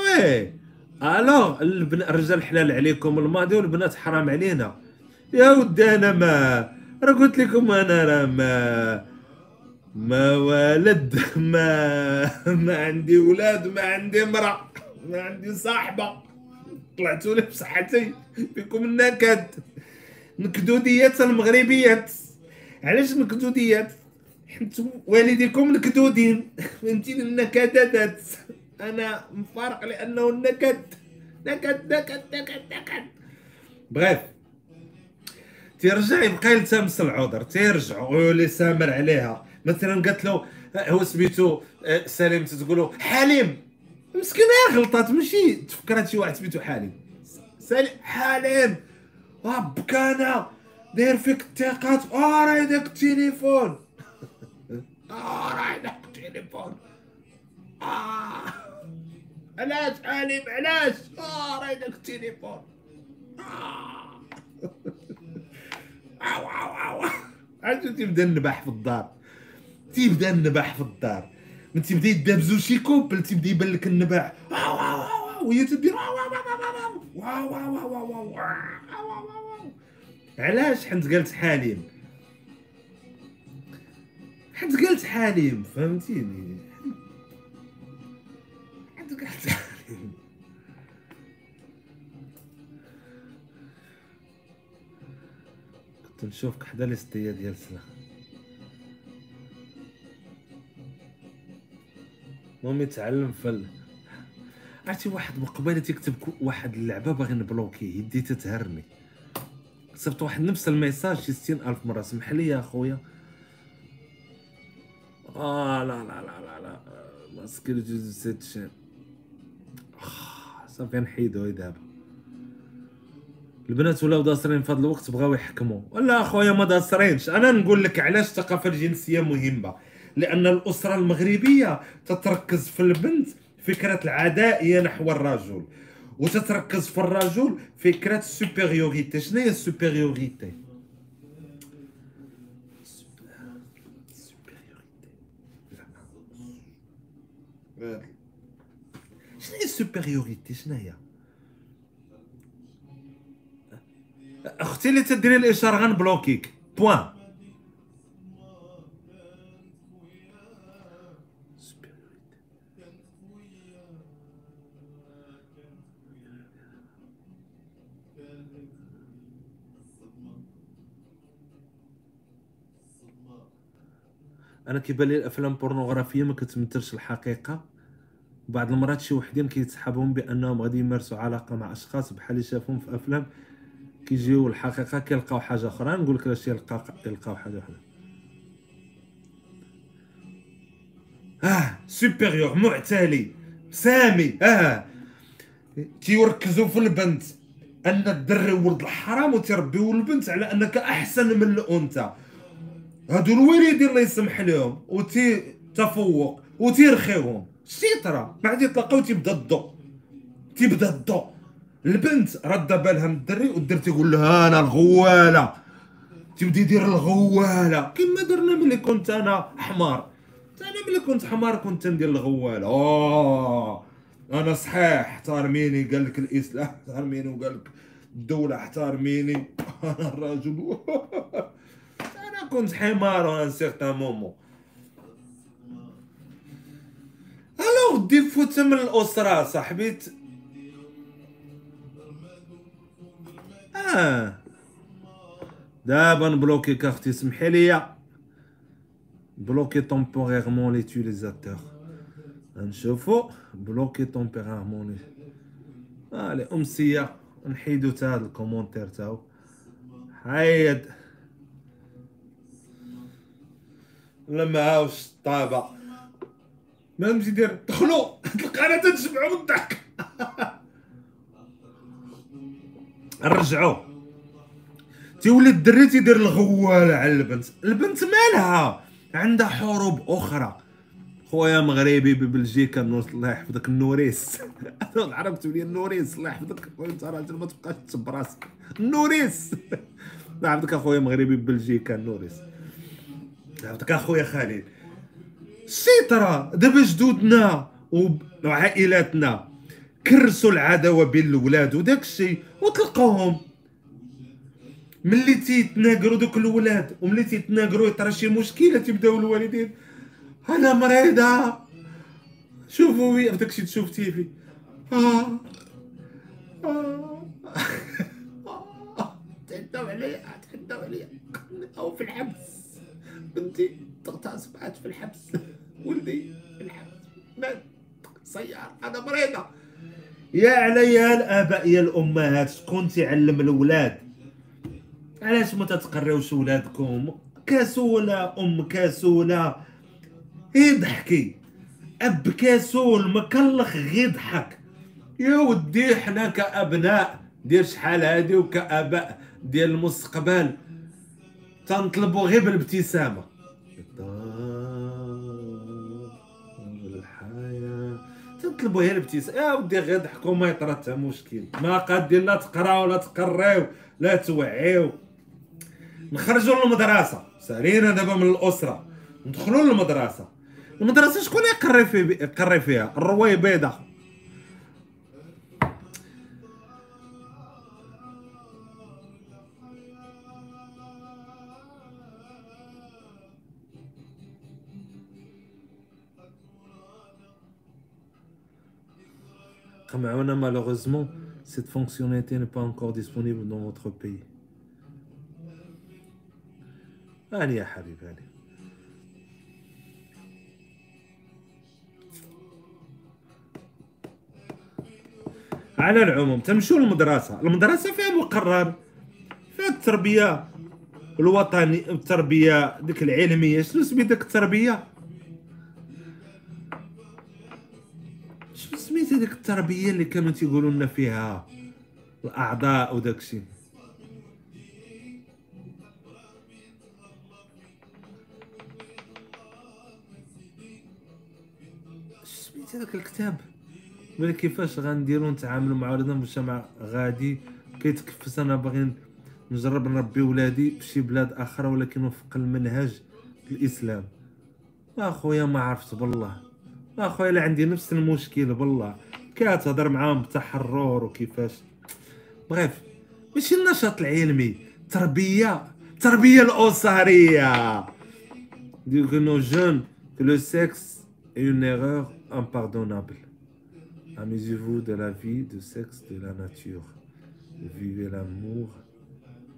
وي الوغ الرجال حلال عليكم الماضي والبنات حرام علينا. يا ودي أنا ما. راه قلت لكم أنا راه ما. ما والد ما ما عندي ولاد ما عندي امرأة ما عندي صاحبة. طلعتوا لي بصحتي فيكم النكد. نكدوديات المغربيات. علاش نكدوديات حيت والديكم نكدودين فهمتيني؟ النكدات أنا مفارق لأنه النكد. نكد نكد نكد نكد. بغيف تيرجع يبقى يلتمس العذر تيرجع ويولي سامر عليها. مثلا قالت له هو سميتو آه، سليم تقولوا حليم. مسكين غلطات ماشي تفكرات شي واحد سميتو حليم. سليم حليم. ربك أنا داير فيك الثقات راهي داك التليفون راهي داك التليفون آه. علاش حليم علاش؟ راهي داك التليفون آه. واو واو واو عاد تبدا النباح في الدار. تيبدا النباح في الدار من تيبدا يدابزو شي couple تيبدا يبان لك النباح وهي تدير علاش حنت قالت حليم حنت قالت حليم فهمتيني حنت قالت حليم كنت نشوفك حدا لي ديال سلاح المهم يتعلم فل عرفتي واحد مقبله تيكتب واحد اللعبة باغي نبلوكيه يدي تتهرني. كتبت واحد نفس ال message شي ستين ألف مرة. سمح لي يا خويا. آه لا لا لا لا لا. ما سكرتو سيت شي. صافي نحيدو دابا. البنات ولاو داسرين في هذا الوقت بغاو يحكموا ولا اخويا ما داسرينش أنا نقول لك علاش الثقافة الجنسية مهمة. لأن الأسرة المغربية تتركز في البنت فكرة العدائية نحو الرجل وتتركز في الرجل فكرة ال supériorité. شنو هي ال supériorité؟ شنو هي ال supériorité؟ شنو هي؟ أختي اللي تديري الإشارة غنبلوكيك. point. أنا كيبان لي الأفلام البورنوغرافية ما كتمثلش الحقيقة. بعض المرات شي وحدين كيتسحبهم بأنهم غادي يمارسوا علاقة مع أشخاص بحال اللي شافهم في أفلام كيجيو الحقيقة كيلقاو حاجة أخرى. نقول لك علاش يلقاو حاجة أخرى. آه supérieur معتلي سامي آه. تيركزوا في البنت. أن الدري ولد الحرام وتربيو البنت على أنك أحسن من الأنثى. هادو الوالدين الله يسمح لهم وتي تفوق وتيرخيوهم شيطرة بعد يطلقوا تيبدا الضوء تيبدا الضوء البنت رد بالها من الدري والدري تيقول لها أنا الغوالة. تيبدا يدير الغوالة. كما درنا ملي كنت أنا حمار. أنا ملي كنت حمار كنت ندير الغوالة. اوه أنا صحيح احترميني قال لك الإسلام احترميني وقال لك الدولة احترميني أنا الرجل. كنت حمار وأنا سيغتان مومون الوغ دي فوت من الأسرة صاحبي؟ آه. دابا نبلوكيك أختي سمحي لي بلوكي تومبوريرمون ليتيليزاتور نشوفو بلوكي تومبوريرمون لي. الي امسيه نحيدو تا هاد الكومونتير تاعو. حيد. لا معاوش الطابع ما نمشي دير دخلوا القناة تنجمعوا من الضحك. نرجعو تيولي الدري تيدير الغواله على البنت. البنت مالها؟ عندها حروب أخرى. خويا مغربي ببلجيكا الله يحفظك النوريس. العرب تقول لي النوريس الله يحفظك. أنت راجل ما تبقاش تسب راسك. النوريس. الله يحفظك أخويا مغربي ببلجيكا النوريس. يحفظك أخويا خالد. السيطرة دابا جدودنا وعائلاتنا كرسوا العداوة بين الولاد وداك الشيء وتلقاوهم ملي تيتناقروا دوك الولاد وملي تيتناقروا يطرا شي مشكلة تيبداو الوالدين. أنا مريضة. شوفوا في داكشي تشوفتي في. آه. آه. تحداو عليا تحداو عليا. أو في الحبس. بنتي سبعات في الحبس. ولدي في الحبس. مات سيار أنا مريضة. يا عليا الآباء يا الأمهات شكون تيعلم الأولاد. علاش ما تتقريوش ولادكم كسولة أم كسولة. إيه ضحكي؟ أب كسول مكلخ غير ضحك. يا ودي حنا كأبناء ديال شحال هادي وكأباء ديال المستقبل. تنطلبوا غير بالابتسامة. تنطلبوا غير الابتسامة. يا ودي غير ضحكوا ما يطرى حتى مشكل. ما قادين لا تقراو لا تقريو لا توعيو. نخرجوا للمدرسة. سالينا دابا من الأسرة. ندخلوا للمدرسة. المدرسة شكون يقري في يقري فيها؟ Malheureusement cette fonctionnalité n'est pas encore disponible dans votre pays. هاني يا حبيبي هاني على العموم تمشوا للمدرسة المدرسة فيها مقرر فيها التربية الوطني التربية ديك العلمية شنو سميت ديك التربية شنو سميت هذيك التربية اللي كانوا تيقولوا لنا فيها؟ الأعضاء وداكشي قريت هذاك الكتاب؟ ملي كيفاش غنديرو نتعاملوا مع ولادنا مجتمع غادي؟ كيتكفس أنا باغي نجرب نربي ولادي فشي بلاد أخرى ولكن وفق المنهج الإسلام. أخويا ما عرفت بالله اخويا لا عندي نفس المشكل بالله كتهضر معاهم بتحرر وكيفاش bref ماشي النشاط العلمي تربية التربيه الأسرية donc nous jugeons le sexe une erreur impardonnable. Amusez-vous de la vie, du sexe, de la nature. Vivez l'amour.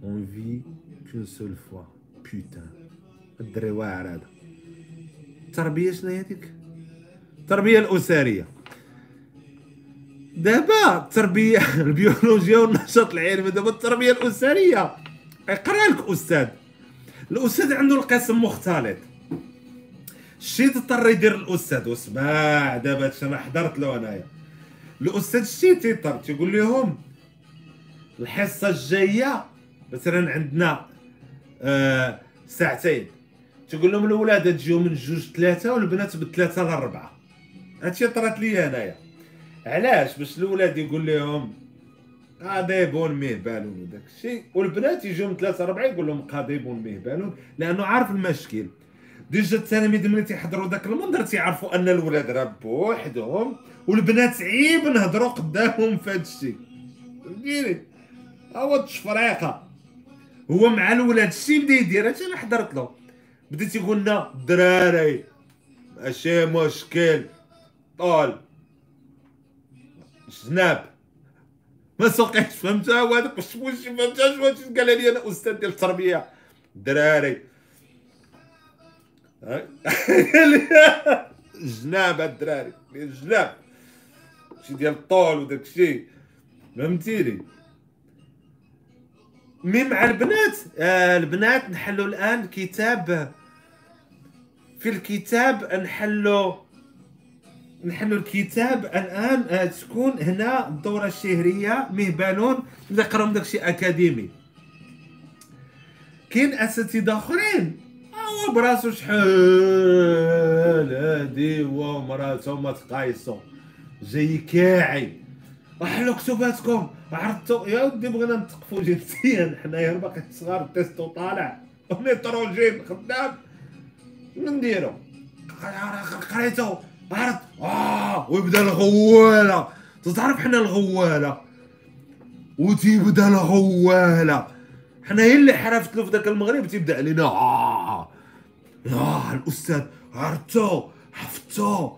On vit qu'une seule fois. Putain. الدري واعر هذا التربيه شنو هي ديك التربية الأسرية. دابا التربيه البيولوجيا والنشاط العلمي دابا التربية الأسرية. يقرا لك أستاذ. الأستاذ عنده القسم مختلط. شي تضطر يدير الأستاذ. واسمع دابا هادشي أنا حضرت له أنايا. الأستاذ شي تيضطر تيقول لهم الحصة الجاية مثلا عندنا آه ساعتين. تقول لهم الاولاد تجيو من جوج ثلاثة والبنات من ثلاثة لاربعه هادشي طرات لي انايا علاش؟ باش الاولاد يقول لهم قاضيبون ميه بالون وداك الشيء. والبنات يجيو من ثلاثة اربعه يقول لهم قاضيبون ميه بالون لأنه عارف المشكل. ديجا التلاميذ ملي تيحضروا داك المنظر تيعرفوا أن الولاد راه بوحدهم والبنات عيب نهضروا قدامهم في هذا الشيء. فهمتيني؟ هو التشفريقة. هو مع الولاد الشيء بدا يدير هادشي أنا حضرت له. بدا تيقول لنا الدراري ماشي مشكل. طول جناب ما سوقيتش فهمتها هو هذاك واش واش قال لي أنا أستاذ ديال التربية؟ الدراري جناب الدراري جناب شي ديال الطول وداك الشيء فهمتيني؟ مي مع البنات آه البنات نحلوا الآن كتاب في الكتاب نحلوا نحلوا الكتاب الآن آه تكون هنا الدورة الشهرية مهبالون نقراو داكشي أكاديمي. كاين أساتذة آخرين. هو براسو شحال هادي هو ومراتو ما تقايسو جاي كاعي. وحلو كتباتكم. عرفتو يا ودي بغينا نتقفو جنسيا. حنايا باقي صغار التيستو طالع ونيتروجين خدام. نديرو؟ قريتو. عرفت آه ويبدأ الغوالة. تعرف حنا الغوالة؟ وتيبدأ الغوالة. حنايا اللي حرفت له في ذاك المغرب تيبدا علينا آه آه. الأستاذ عرفتو حفظتو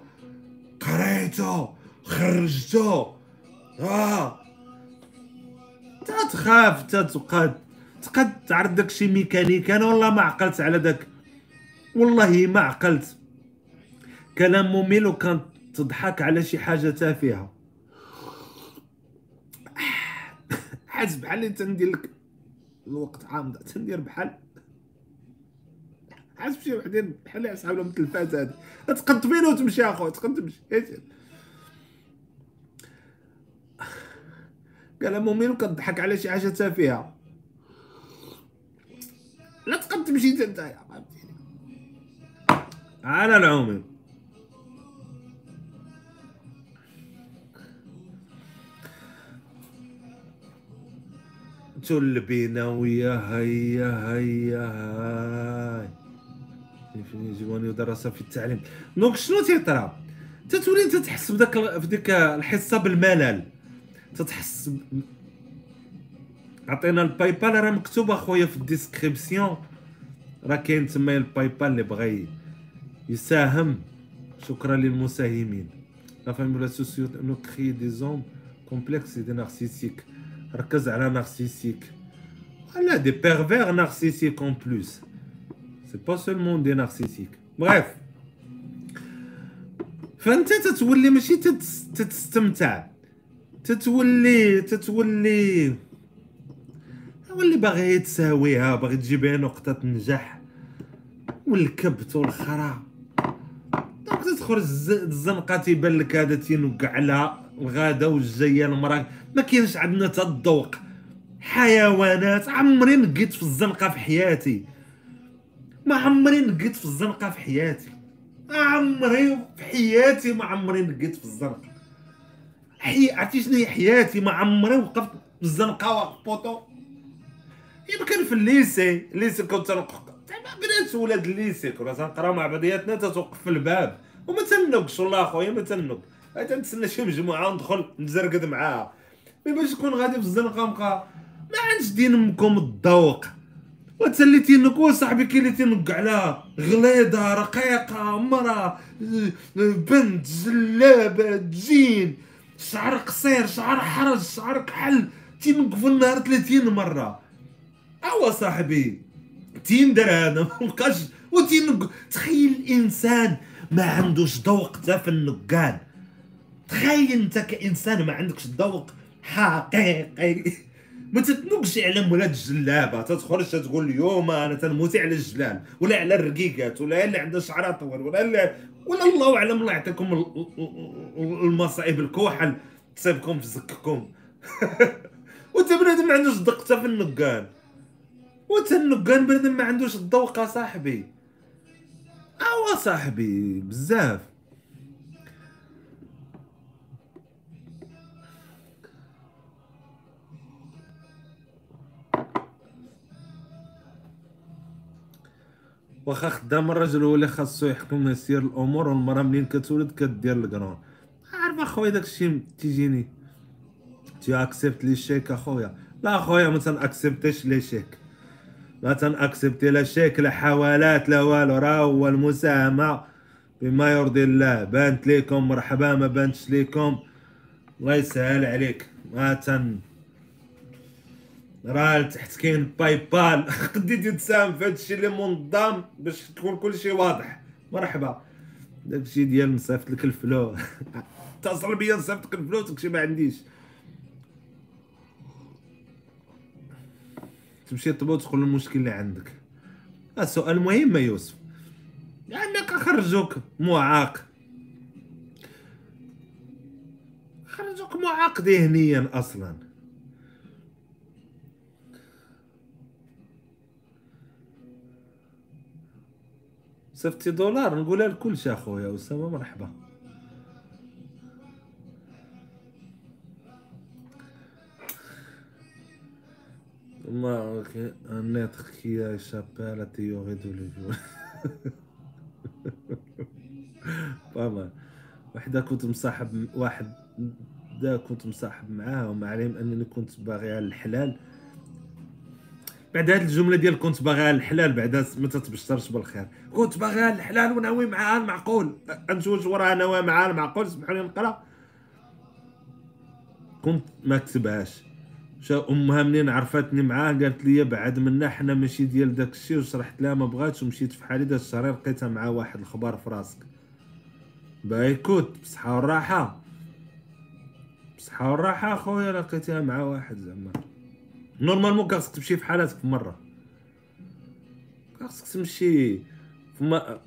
قريتو خرجتو. آه. تخاف تتقاد تقد. تعرف داكشي ميكانيك أنا والله ما عقلت على داك والله ما عقلت. كلام ممل وكان تضحك على شي حاجة تافهة. حاس بحال اللي تندير لك الوقت عامضه تندير بحال حاس بشي وحدين بحال اللي اصحاب لهم التلفاز هادي. تقد بينه وتمشي أخويا تقد تمشي قال مؤمن وكتضحك على شي حاجة تافهة. لا تقد تمشي انت نتايا فهمتيني على العموم تلبينا ويا هيا هيا هاي. يجبوني دراسة في التعليم. donc شنو تيطرا تتولي انت تحس بداك في ديك الحصة بالملل. تتحس عطينا ال PayPal راه مكتوب أخويا في ال description. راه كاين تما ال PayPal اللي بغى يساهم. شكرا للمساهمين. la famille la société nous créent des hommes complexés des narcissiques ركز على narcissiques. ولا des pervers narcissiques en plus c'est pas seulement des narcissiques bref فأنت تتولي ماشي تتستمتع. تتولي تتولي. واللي باغي تساويها باغي تجيبها نقطة نجاح والكبت والخرا. Donc تدخل الزنقة تيبان لك هذا تينوقع على الغاده والجاية المراه ما كاينش عندنا تا الذوق. حيوانات عمري نقيت في الزنقة في حياتي. ما عمري نقيت في الزنقة في حياتي. عمري في حياتي ما عمري نقيت في الزنقة. حي عرفتي شنو حياتي؟ ما عمري وقفت في الزنقة poteau. يمكن في ال lycée. ال lycée كنت بنات ولاد ال lycée كنا تنقراو مع بعضياتنا تتوقف في الباب. وما تنوقش والله أخويا ما تنوق تنتسنى شي مجموعة ندخل نزرقد معاها. مي باش تكون غادي في الزنقه ما عندش دين امكم الذوق. وانت اللي تينك صاحبي كاين اللي تينك على غليظة رقيقة مرة بنت جلابه جين شعر قصير شعر حرج شعر كحل. تينك في النهار 30 مرة. أوا صاحبي تيندر هذا مابقاش وتينك تخيل الانسان ما عندوش ذوق حتى في النقال. تخيل أنت كإنسان ما عندكش ذوق. حقيقي. ما تتنقش على مولات الجلابة. تتخرج تقول اليوم أنا تنموتي على الجلال ولا على الرقيقات ولا اللي عنده شعر طول ولا اللي ولا الله أعلم الله يعطيكم المصائب الكحل تصيبكم في زككم وانت بنادم ما عندوش الدق في النقان. وانت النقان بنادم ما عندوش الذوق صاحبي. أوا صاحبي بزاف. واخا خدام الراجل هو اللي خاصو يحكم يسير الأمور والمرأة منين كتولد كدير الكرون. عارف اخويا داكشي تيجيني؟ تت accepte les chèques اخويا. لا اخويا ما تن accepte يش les chèques. ما تن accepte ي لا شيك لا حوالات لا والو. راه هو المساهمه بما يرضي الله بانت ليكم مرحبا ما بانتش ليكم. الله يسهل عليك. ما تن راه تحت كاين PayPal. قديتي تساهم في هادشي اللي منظم باش تكون كلشي واضح. مرحبا. داكشي ديال نصيفط لك الفلو. اتصل بيا نصيفط لك الفلوس داكشي ما عنديش. تمشي طبو تقول المشكل اللي عندك. السؤال مهم يوسف. لانك خرجوك معاق. خرجوك معاق ذهنيا أصلا. صفتي دولار نقولها لكلشي أخويا أسامة مرحبا. ما un être qui a échappé à la théorie pas وحده كنت مصاحب واحد دا كنت مصاحب معاه وما عليهم أنني كنت باغي على الحلال. بعد هاد الجملة ديال كنت باغي الحلال بعدا ما تتبشرش بالخير. كنت باغي الحلال وناوي معاه المعقول. نجوج وراها ناوي معاه المعقول؟ سمحوا لي نقرأ. كنت ما كتبهاش. شا أمها منين عرفتني معاه قالت لي بعد منا حنا ماشي ديال داك الشيء وشرحت لها ما بغاتش ومشيت في حالي داك الشهر لقيتها مع واحد الخبار في راسك. بايكوت بصحة والراحة. بصحة والراحة خويا لقيتها مع واحد زعما. normalement خاصك تمشي في حالاتك في مرة. خاصك تمشي في ما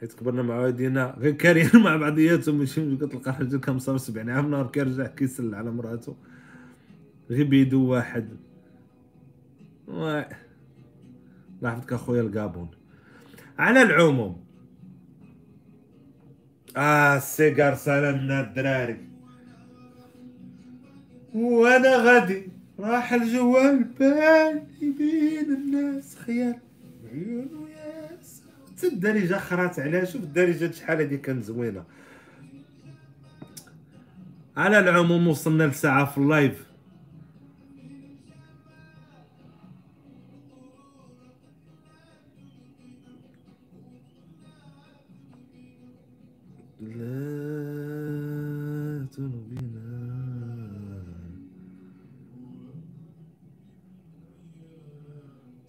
حيت كبرنا مع والدينا. غير كاريين مع بعضياتهم ماشي كتلقى راجل كمصاب 70 عام نهار كيرجع كيسل على مراته. غير بيدو واحد. لاحظتك أخويا الكابون على العموم. آه السيجار سلامنا الدراري. وأنا غادي راح الجوال بالي بين الناس خيال عيونو حتى الدارجة خرات عليها؟ شوف الدارجة شحال هادي كانت زوينة. على العموم وصلنا لساعة في اللايف.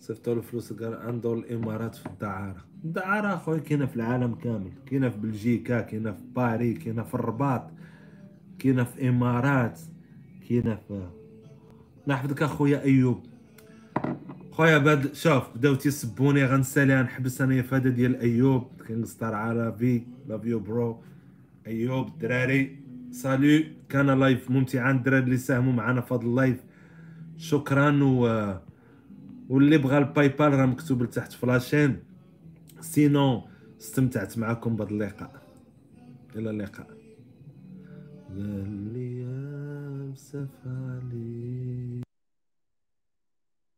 صيفطوا الفلوس قال عنده الإمارات في الدعارة. الدعارة اخويا كاينة في العالم كامل. كاينة في بلجيكا كاينة في باري كاينة في الرباط كاينة في الامارات كاينة في نحفظك أخويا أيوب. خويا بعد شوف بداو تيسبوني غنسالي نحبس انايا في ديال أيوب. Kingstar عربي love you bro أيوب الدراري. سالو كان live ممتعا الدراري اللي ساهموا معنا في هذا ال live شكرا و واللي بغى ال PayPal راه مكتوب لتحت في la chaîne. sinon استمتعت معكم بهذا اللقاء. إلى اللقاء. قال لي يا